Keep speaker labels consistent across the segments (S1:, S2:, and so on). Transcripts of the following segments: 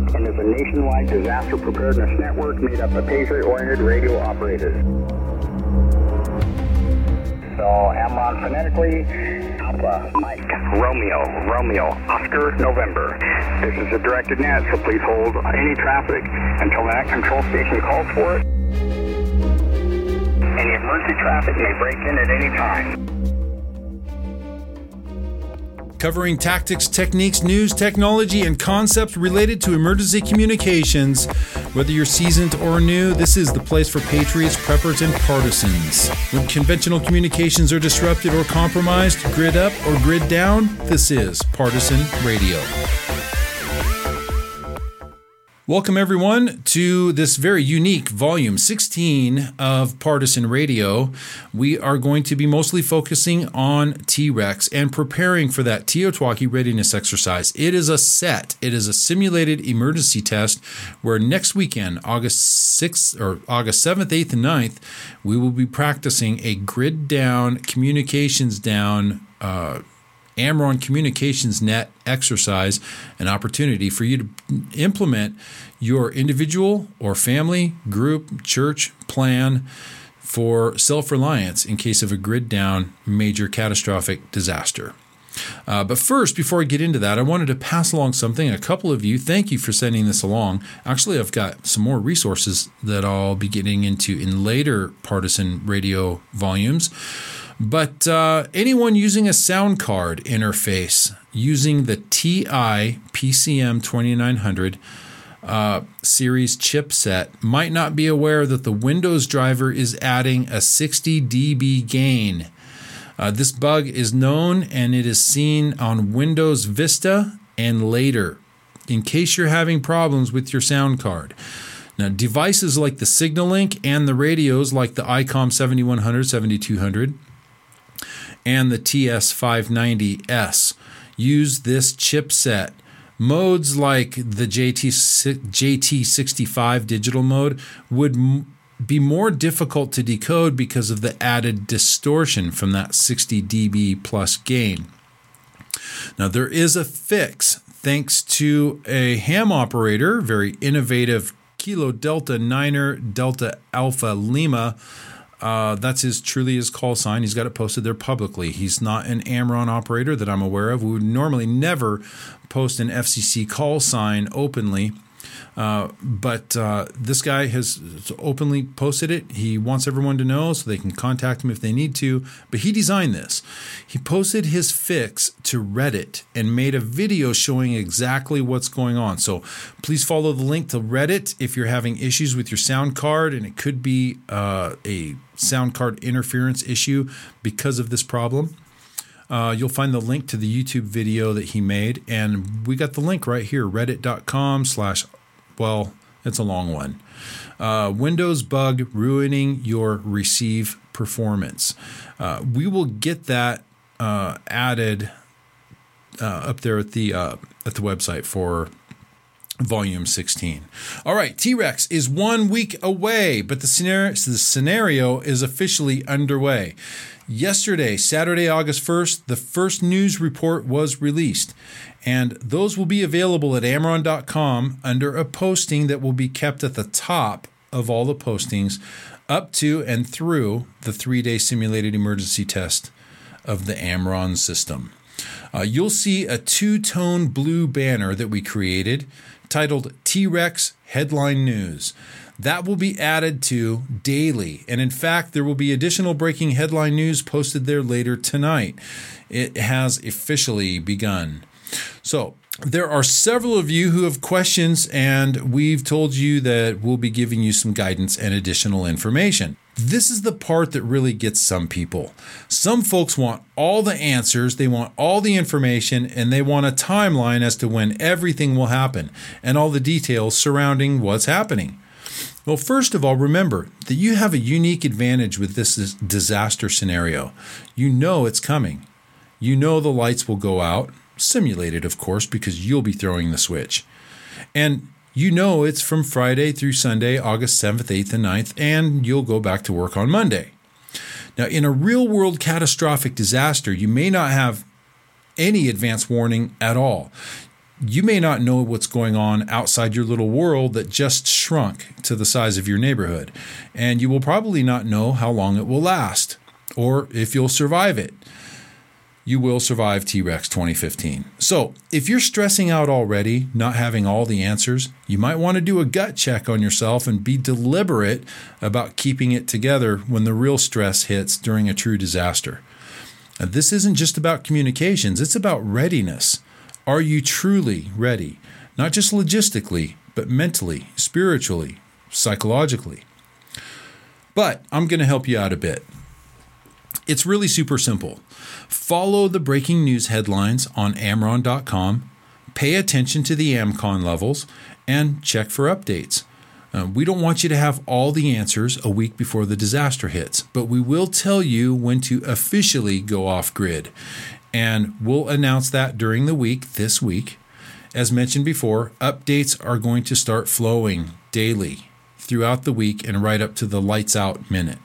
S1: Network and is a nationwide disaster preparedness network made up of Patriot-oriented radio operators. So, AmRRON phonetically, Alpha, Mike, Romeo, Romeo, Oscar, November. This is a directed net, so please hold any traffic until that control station calls for it. Any emergency traffic may break in at any time.
S2: Covering tactics, techniques, news, technology, and concepts related to emergency communications. Whether you're seasoned or new, this is the place for patriots, preppers, and partisans. When conventional communications are disrupted or compromised, grid up or grid down, this is Partisan Radio. Welcome, everyone, to this very unique volume 16 of Partisan Radio. We are going to be mostly focusing on T Rex and preparing for that TEOTWAWKI readiness exercise. It is a set, it is a simulated emergency test where next weekend, August 6th or August 7th, 8th, and 9th, we will be practicing a grid down, communications down, uh, AmRRON Communications Net exercise, an opportunity for you to implement your individual or family, group, church plan for self reliance in case of a grid down major catastrophic disaster. Uh, but first, before I get into that, I wanted to pass along something. A couple of you, thank you for sending this along. Actually, I've got some more resources that I'll be getting into in later partisan radio volumes. But uh, anyone using a sound card interface using the TI PCM 2900 uh, series chipset might not be aware that the Windows driver is adding a 60 dB gain. Uh, this bug is known and it is seen on Windows Vista and later. In case you're having problems with your sound card. Now, devices like the SignaLink and the radios like the ICOM 7100, 7200 and the TS590S use this chipset. Modes like the JT, JT65 digital mode would m- be more difficult to decode because of the added distortion from that 60 dB plus gain. Now, there is a fix thanks to a ham operator, very innovative Kilo Delta Niner Delta Alpha Lima uh, that's his truly his call sign. He's got it posted there publicly. He's not an AmRRON operator that I'm aware of. We would normally never post an FCC call sign openly uh, but uh, this guy has openly posted it. He wants everyone to know so they can contact him if they need to. But he designed this. He posted his fix to Reddit and made a video showing exactly what's going on. So please follow the link to Reddit if you're having issues with your sound card, and it could be uh, a sound card interference issue because of this problem. Uh, you'll find the link to the YouTube video that he made, and we got the link right here, reddit.com slash well, it's a long one. Uh, Windows bug ruining your receive performance. Uh, we will get that uh, added uh, up there at the uh, at the website for volume 16. All right, T Rex is one week away, but the scenario, the scenario is officially underway. Yesterday, Saturday, August 1st, the first news report was released, and those will be available at AmRRON.com under a posting that will be kept at the top of all the postings up to and through the three day simulated emergency test of the AmRRON system. Uh, you'll see a two tone blue banner that we created titled T Rex Headline News. That will be added to daily. And in fact, there will be additional breaking headline news posted there later tonight. It has officially begun. So, there are several of you who have questions, and we've told you that we'll be giving you some guidance and additional information. This is the part that really gets some people. Some folks want all the answers, they want all the information, and they want a timeline as to when everything will happen and all the details surrounding what's happening. Well, first of all, remember that you have a unique advantage with this disaster scenario. You know it's coming. You know the lights will go out, simulated, of course, because you'll be throwing the switch. And you know it's from Friday through Sunday, August 7th, 8th, and 9th, and you'll go back to work on Monday. Now, in a real world catastrophic disaster, you may not have any advance warning at all. You may not know what's going on outside your little world that just shrunk to the size of your neighborhood, and you will probably not know how long it will last or if you'll survive it you will survive T Rex 2015. So, if you're stressing out already, not having all the answers, you might want to do a gut check on yourself and be deliberate about keeping it together when the real stress hits during a true disaster. Now, this isn't just about communications, it's about readiness. Are you truly ready? Not just logistically, but mentally, spiritually, psychologically. But I'm going to help you out a bit. It's really super simple. Follow the breaking news headlines on AmRRON.com, pay attention to the AMCON levels, and check for updates. Uh, we don't want you to have all the answers a week before the disaster hits, but we will tell you when to officially go off grid. And we'll announce that during the week this week. As mentioned before, updates are going to start flowing daily throughout the week and right up to the lights out minute.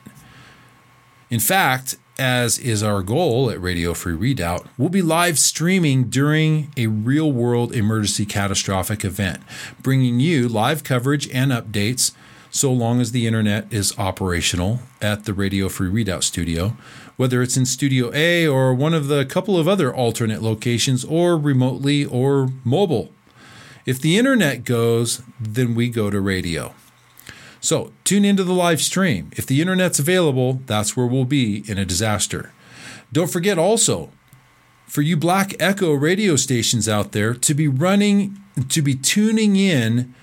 S2: In fact, as is our goal at Radio Free Redoubt, we'll be live streaming during a real world emergency catastrophic event, bringing you live coverage and updates so long as the internet is operational at the Radio Free Redoubt studio, whether it's in Studio A or one of the couple of other alternate locations, or remotely or mobile. If the internet goes, then we go to radio. So tune into the live stream. If the internet's available, that's where we'll be in a disaster. Don't forget also, for you Black Echo radio stations out there, to be running, to be tuning in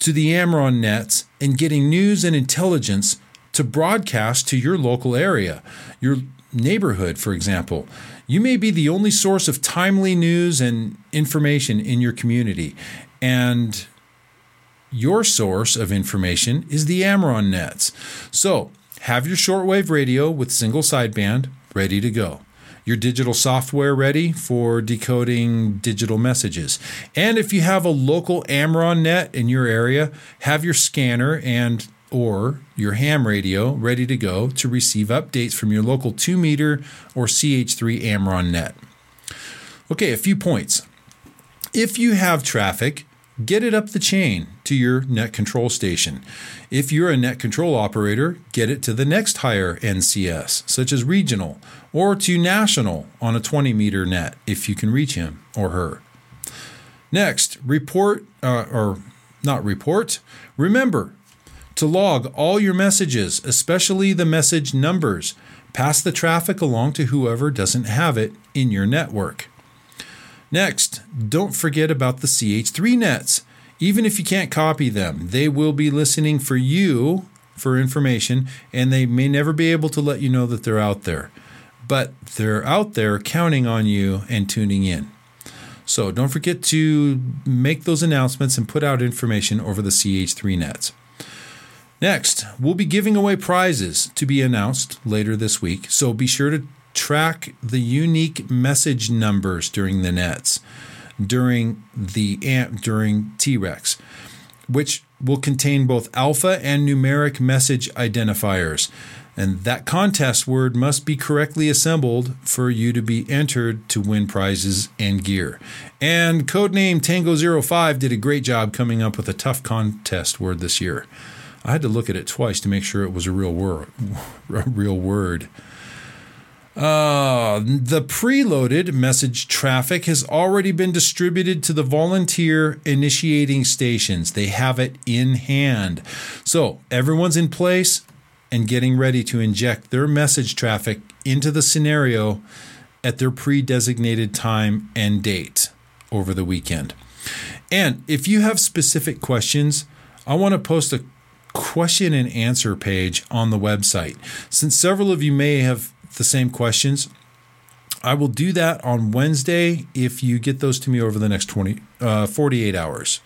S2: to the AmRRON nets and getting news and intelligence to broadcast to your local area, your neighborhood, for example. You may be the only source of timely news and information in your community. And your source of information is the AmRRON nets. So have your shortwave radio with single sideband ready to go. Your digital software ready for decoding digital messages. And if you have a local AmRRON net in your area, have your scanner and or your ham radio ready to go to receive updates from your local 2 meter or CH3 AmRRON net. Okay, a few points. If you have traffic, get it up the chain to your net control station. If you're a net control operator, get it to the next higher NCS, such as regional, or to national on a 20 meter net if you can reach him or her. Next, report, uh, or not report, remember to log all your messages, especially the message numbers. Pass the traffic along to whoever doesn't have it in your network. Next, don't forget about the CH3 nets. Even if you can't copy them, they will be listening for you for information and they may never be able to let you know that they're out there. But they're out there counting on you and tuning in. So don't forget to make those announcements and put out information over the CH3 nets. Next, we'll be giving away prizes to be announced later this week, so be sure to track the unique message numbers during the nets during the amp during T-Rex, which will contain both alpha and numeric message identifiers. And that contest word must be correctly assembled for you to be entered to win prizes and gear. And codename Tango 05 did a great job coming up with a tough contest word this year. I had to look at it twice to make sure it was a real word. A real word. Uh, the preloaded message traffic has already been distributed to the volunteer initiating stations. They have it in hand. So everyone's in place and getting ready to inject their message traffic into the scenario at their pre designated time and date over the weekend. And if you have specific questions, I want to post a question and answer page on the website. Since several of you may have the same questions. I will do that on Wednesday if you get those to me over the next 20, uh, 48 hours.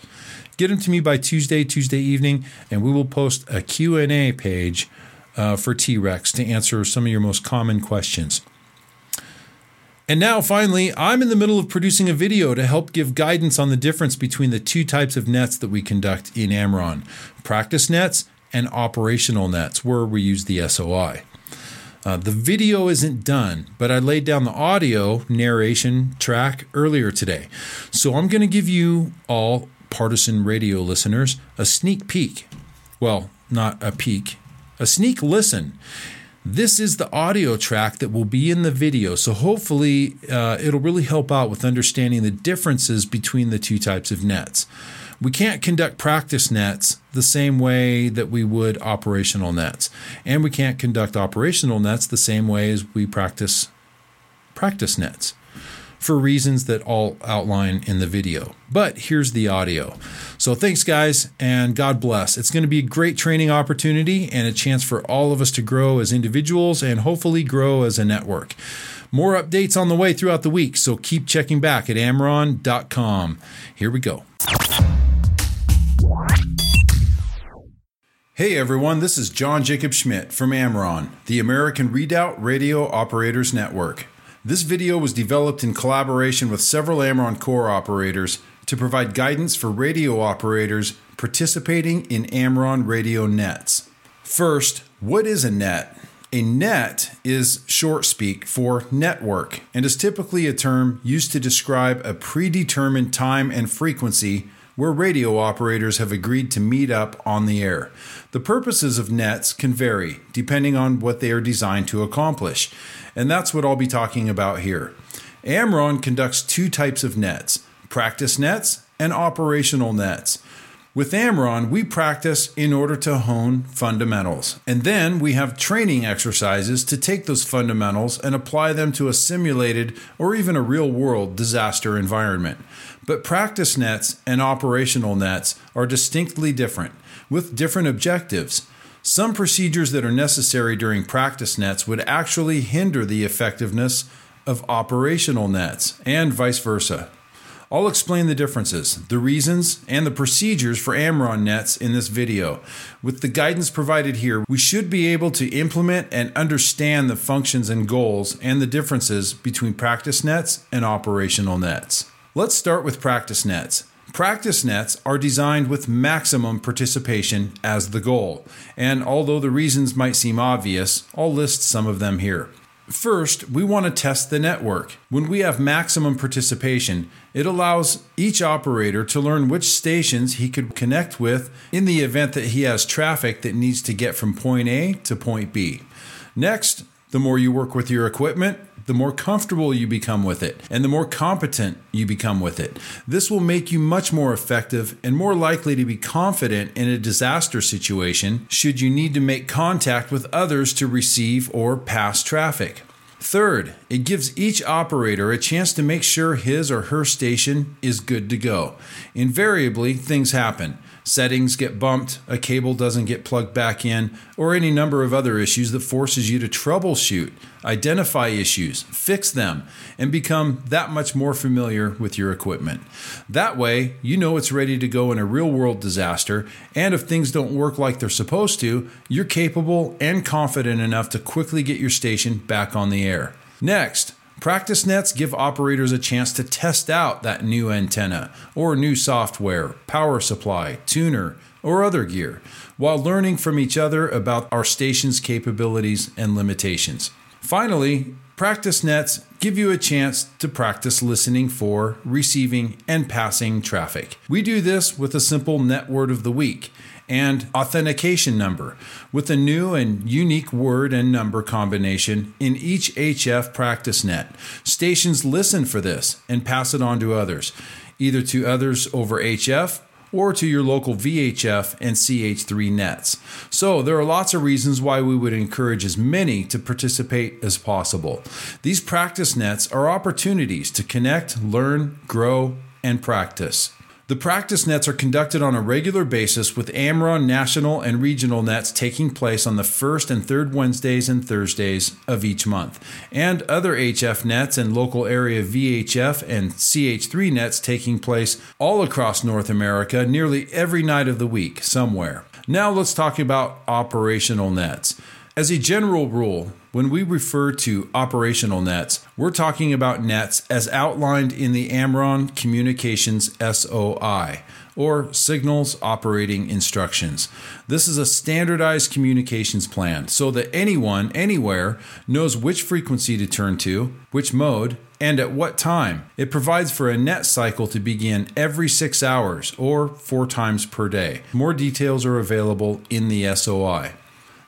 S2: Get them to me by Tuesday, Tuesday evening, and we will post a Q&A page uh, for T-Rex to answer some of your most common questions. And now, finally, I'm in the middle of producing a video to help give guidance on the difference between the two types of nets that we conduct in AmRRON practice nets and operational nets, where we use the SOI. Uh, the video isn't done, but I laid down the audio narration track earlier today. So I'm going to give you all partisan radio listeners a sneak peek. Well, not a peek, a sneak listen. This is the audio track that will be in the video, so hopefully uh, it'll really help out with understanding the differences between the two types of nets. We can't conduct practice nets the same way that we would operational nets, and we can't conduct operational nets the same way as we practice practice nets for reasons that I'll outline in the video. But here's the audio. So thanks, guys, and God bless. It's going to be a great training opportunity and a chance for all of us to grow as individuals and hopefully grow as a network. More updates on the way throughout the week, so keep checking back at amrron.com. Here we go. Hey everyone, this is John Jacob Schmidt from AmRRON, the American Redoubt Radio Operators Network. This video was developed in collaboration with several AmRRON Corps operators to provide guidance for radio operators participating in AmRRON radio nets. First, what is a net? A net is short speak for network and is typically a term used to describe a predetermined time and frequency where radio operators have agreed to meet up on the air. The purposes of nets can vary depending on what they are designed to accomplish and that's what I'll be talking about here. AmRRON conducts two types of nets practice nets and operational nets. With AmRRON, we practice in order to hone fundamentals. And then we have training exercises to take those fundamentals and apply them to a simulated or even a real world disaster environment. But practice nets and operational nets are distinctly different, with different objectives. Some procedures that are necessary during practice nets would actually hinder the effectiveness of operational nets, and vice versa. I'll explain the differences, the reasons, and the procedures for AmRRON nets in this video. With the guidance provided here, we should be able to implement and understand the functions and goals and the differences between practice nets and operational nets. Let's start with practice nets. Practice nets are designed with maximum participation as the goal, and although the reasons might seem obvious, I'll list some of them here. First, we want to test the network. When we have maximum participation, it allows each operator to learn which stations he could connect with in the event that he has traffic that needs to get from point A to point B. Next, the more you work with your equipment, the more comfortable you become with it and the more competent you become with it. This will make you much more effective and more likely to be confident in a disaster situation should you need to make contact with others to receive or pass traffic. Third, it gives each operator a chance to make sure his or her station is good to go. Invariably, things happen settings get bumped, a cable doesn't get plugged back in, or any number of other issues that forces you to troubleshoot, identify issues, fix them, and become that much more familiar with your equipment. That way, you know it's ready to go in a real world disaster, and if things don't work like they're supposed to, you're capable and confident enough to quickly get your station back on the air. Next, Practice nets give operators a chance to test out that new antenna or new software, power supply, tuner, or other gear, while learning from each other about our station's capabilities and limitations. Finally, practice nets give you a chance to practice listening for, receiving, and passing traffic. We do this with a simple net word of the week and authentication number with a new and unique word and number combination in each HF practice net. Stations listen for this and pass it on to others, either to others over HF or to your local VHF and CH3 nets. So, there are lots of reasons why we would encourage as many to participate as possible. These practice nets are opportunities to connect, learn, grow, and practice. The practice nets are conducted on a regular basis with AmRRON national and regional nets taking place on the first and third Wednesdays and Thursdays of each month, and other HF nets and local area VHF and CH3 nets taking place all across North America nearly every night of the week somewhere. Now let's talk about operational nets. As a general rule, When we refer to operational nets, we're talking about nets as outlined in the AmRRON Communications SOI or Signals Operating Instructions. This is a standardized communications plan so that anyone, anywhere, knows which frequency to turn to, which mode, and at what time. It provides for a net cycle to begin every six hours or four times per day. More details are available in the SOI.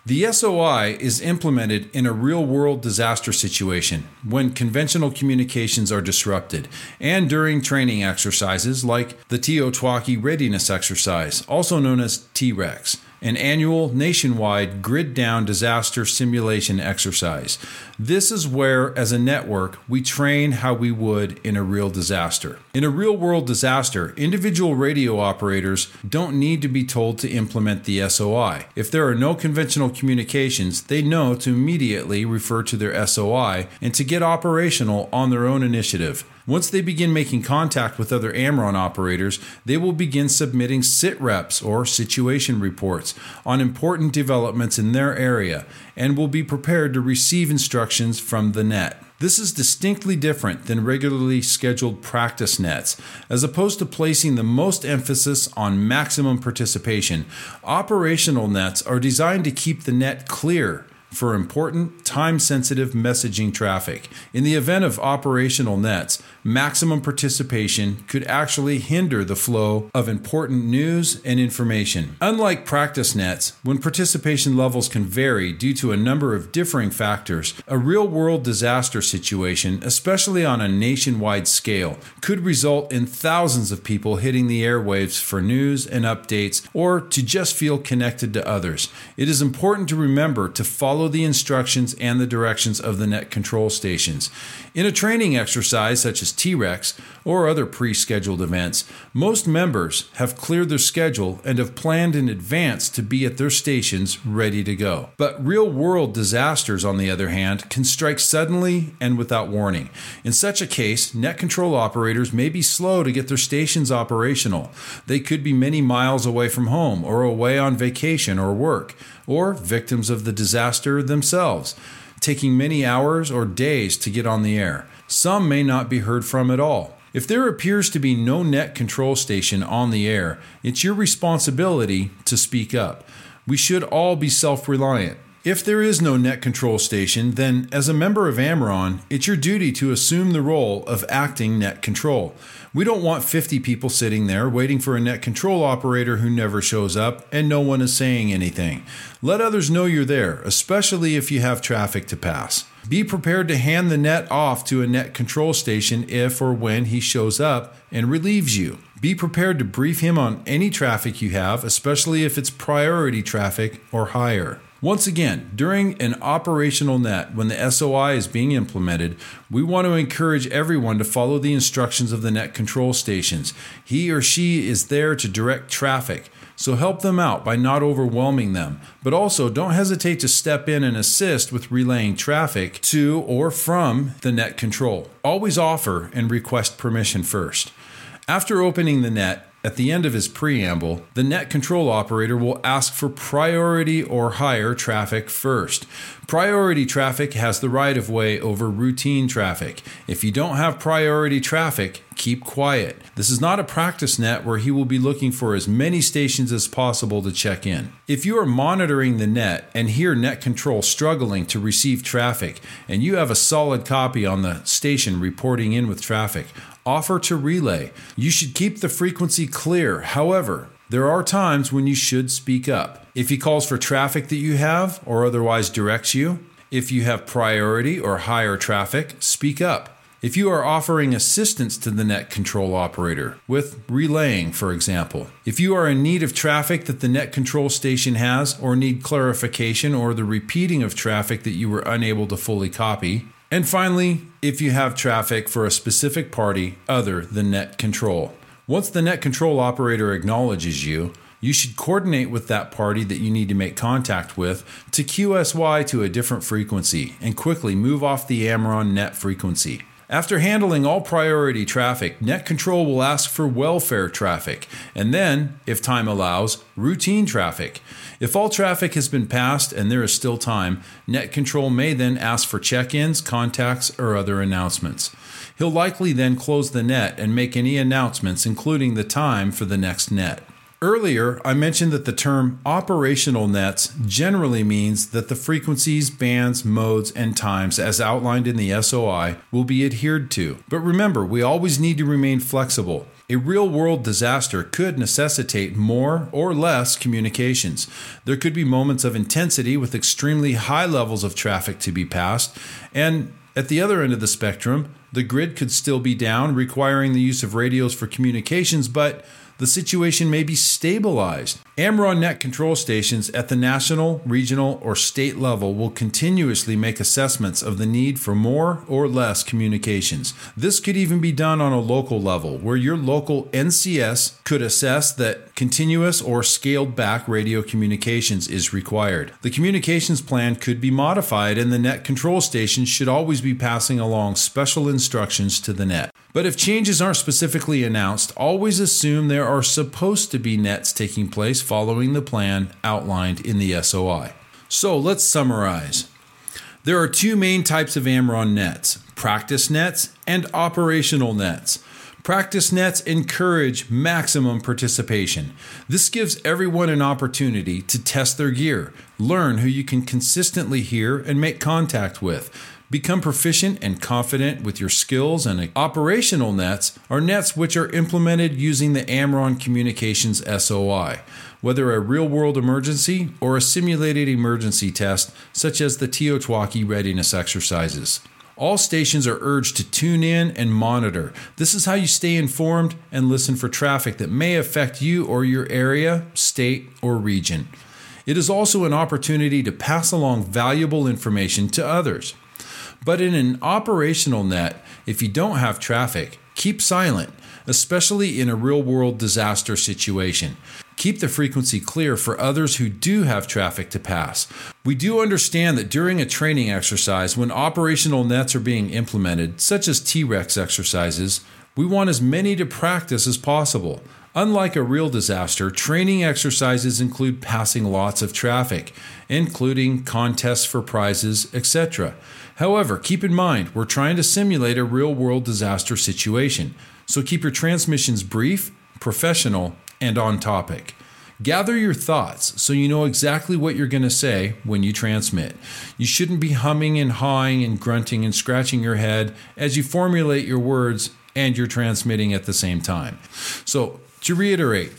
S2: The SOI is implemented in a real world disaster situation when conventional communications are disrupted and during training exercises like the TEOTWAWKI Readiness Exercise, also known as TREX an annual nationwide grid down disaster simulation exercise. This is where, as a network, we train how we would in a real disaster. In a real world disaster, individual radio operators don't need to be told to implement the SOI. If there are no conventional communications, they know to immediately refer to their SOI and to get operational on their own initiative. Once they begin making contact with other AmRRON operators, they will begin submitting sit reps or situation reports on important developments in their area and will be prepared to receive instructions from the net. This is distinctly different than regularly scheduled practice nets. As opposed to placing the most emphasis on maximum participation, operational nets are designed to keep the net clear for important, time sensitive messaging traffic. In the event of operational nets, maximum participation could actually hinder the flow of important news and information. Unlike practice nets, when participation levels can vary due to a number of differing factors, a real world disaster situation, especially on a nationwide scale, could result in thousands of people hitting the airwaves for news and updates or to just feel connected to others. It is important to remember to follow follow the instructions and the directions of the net control stations. In a training exercise such as T Rex or other pre scheduled events, most members have cleared their schedule and have planned in advance to be at their stations ready to go. But real world disasters, on the other hand, can strike suddenly and without warning. In such a case, net control operators may be slow to get their stations operational. They could be many miles away from home or away on vacation or work or victims of the disaster themselves, taking many hours or days to get on the air. Some may not be heard from at all. If there appears to be no net control station on the air, it's your responsibility to speak up. We should all be self reliant. If there is no net control station, then as a member of AmRRON, it's your duty to assume the role of acting net control. We don't want 50 people sitting there waiting for a net control operator who never shows up and no one is saying anything. Let others know you're there, especially if you have traffic to pass. Be prepared to hand the net off to a net control station if or when he shows up and relieves you. Be prepared to brief him on any traffic you have, especially if it's priority traffic or higher. Once again, during an operational net, when the SOI is being implemented, we want to encourage everyone to follow the instructions of the net control stations. He or she is there to direct traffic. So help them out by not overwhelming them, but also don't hesitate to step in and assist with relaying traffic to or from the net control. Always offer and request permission first. After opening the net, at the end of his preamble, the net control operator will ask for priority or higher traffic first. Priority traffic has the right of way over routine traffic. If you don't have priority traffic, keep quiet. This is not a practice net where he will be looking for as many stations as possible to check in. If you are monitoring the net and hear net control struggling to receive traffic, and you have a solid copy on the station reporting in with traffic, offer to relay. You should keep the frequency clear. However, there are times when you should speak up. If he calls for traffic that you have or otherwise directs you, if you have priority or higher traffic, speak up. If you are offering assistance to the net control operator, with relaying, for example, if you are in need of traffic that the net control station has, or need clarification or the repeating of traffic that you were unable to fully copy, and finally, if you have traffic for a specific party other than net control. Once the net control operator acknowledges you, you should coordinate with that party that you need to make contact with to QSY to a different frequency and quickly move off the AmRRON net frequency. After handling all priority traffic, Net Control will ask for welfare traffic, and then, if time allows, routine traffic. If all traffic has been passed and there is still time, Net Control may then ask for check ins, contacts, or other announcements. He'll likely then close the net and make any announcements, including the time for the next net. Earlier, I mentioned that the term operational nets generally means that the frequencies, bands, modes, and times as outlined in the SOI will be adhered to. But remember, we always need to remain flexible. A real world disaster could necessitate more or less communications. There could be moments of intensity with extremely high levels of traffic to be passed, and at the other end of the spectrum, the grid could still be down, requiring the use of radios for communications, but the situation may be stabilized. AmRRON net control stations at the national, regional, or state level will continuously make assessments of the need for more or less communications. This could even be done on a local level, where your local NCS could assess that continuous or scaled back radio communications is required. The communications plan could be modified, and the net control station should always be passing along special instructions to the net. But if changes aren't specifically announced, always assume there are supposed to be nets taking place following the plan outlined in the SOI. So let's summarize. There are two main types of AmRRON nets practice nets and operational nets. Practice nets encourage maximum participation. This gives everyone an opportunity to test their gear, learn who you can consistently hear and make contact with Become proficient and confident with your skills and operational nets are nets which are implemented using the AmRRON Communications SOI, whether a real world emergency or a simulated emergency test, such as the TEOTWAWKI readiness exercises. All stations are urged to tune in and monitor. This is how you stay informed and listen for traffic that may affect you or your area, state, or region. It is also an opportunity to pass along valuable information to others. But in an operational net, if you don't have traffic, keep silent, especially in a real world disaster situation. Keep the frequency clear for others who do have traffic to pass. We do understand that during a training exercise, when operational nets are being implemented, such as T Rex exercises, we want as many to practice as possible. Unlike a real disaster, training exercises include passing lots of traffic, including contests for prizes, etc. However, keep in mind, we're trying to simulate a real world disaster situation, so keep your transmissions brief, professional, and on topic. Gather your thoughts so you know exactly what you're going to say when you transmit. You shouldn't be humming and hawing and grunting and scratching your head as you formulate your words and you're transmitting at the same time. So, to reiterate,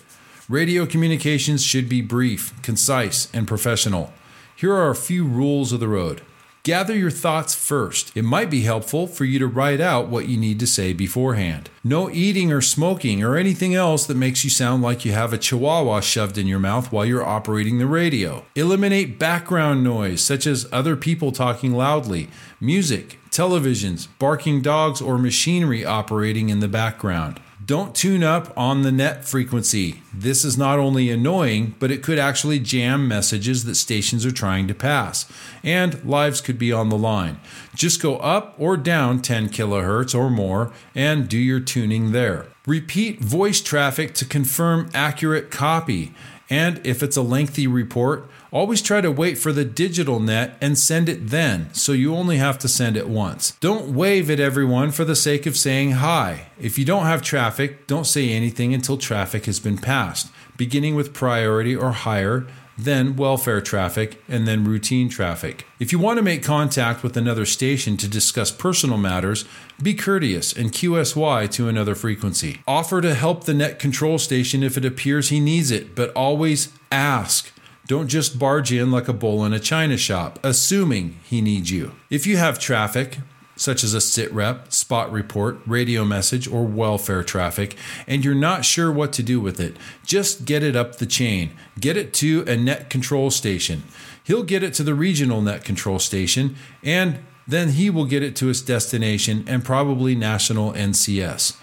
S2: radio communications should be brief, concise, and professional. Here are a few rules of the road. Gather your thoughts first. It might be helpful for you to write out what you need to say beforehand. No eating or smoking or anything else that makes you sound like you have a chihuahua shoved in your mouth while you're operating the radio. Eliminate background noise, such as other people talking loudly, music, televisions, barking dogs, or machinery operating in the background. Don't tune up on the net frequency. This is not only annoying, but it could actually jam messages that stations are trying to pass, and lives could be on the line. Just go up or down 10 kilohertz or more and do your tuning there. Repeat voice traffic to confirm accurate copy. And if it's a lengthy report, always try to wait for the digital net and send it then, so you only have to send it once. Don't wave at everyone for the sake of saying hi. If you don't have traffic, don't say anything until traffic has been passed, beginning with priority or higher, then welfare traffic, and then routine traffic. If you want to make contact with another station to discuss personal matters, be courteous and QSY to another frequency. Offer to help the net control station if it appears he needs it, but always ask. Don't just barge in like a bull in a china shop, assuming he needs you. If you have traffic, such as a sit rep, spot report, radio message, or welfare traffic, and you're not sure what to do with it, just get it up the chain. Get it to a net control station. He'll get it to the regional net control station, and then he will get it to its destination and probably national NCS.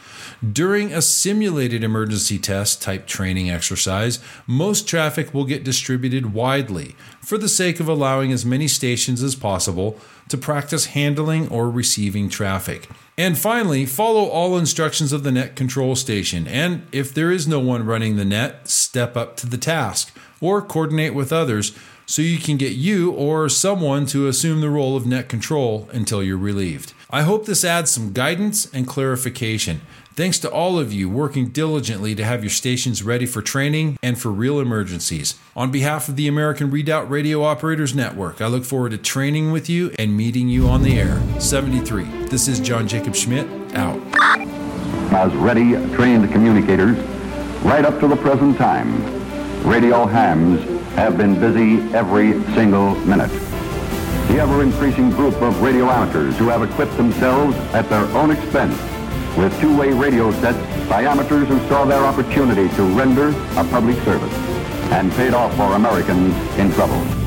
S2: During a simulated emergency test type training exercise, most traffic will get distributed widely for the sake of allowing as many stations as possible to practice handling or receiving traffic. And finally, follow all instructions of the net control station. And if there is no one running the net, step up to the task or coordinate with others so you can get you or someone to assume the role of net control until you're relieved. I hope this adds some guidance and clarification. Thanks to all of you working diligently to have your stations ready for training and for real emergencies. On behalf of the American Redoubt Radio Operators Network, I look forward to training with you and meeting you on the air. 73. This is John Jacob Schmidt, out.
S3: As ready, trained communicators, right up to the present time, radio hams have been busy every single minute. The ever increasing group of radio amateurs who have equipped themselves at their own expense with two-way radio sets by amateurs who saw their opportunity to render a public service and paid off for Americans in trouble.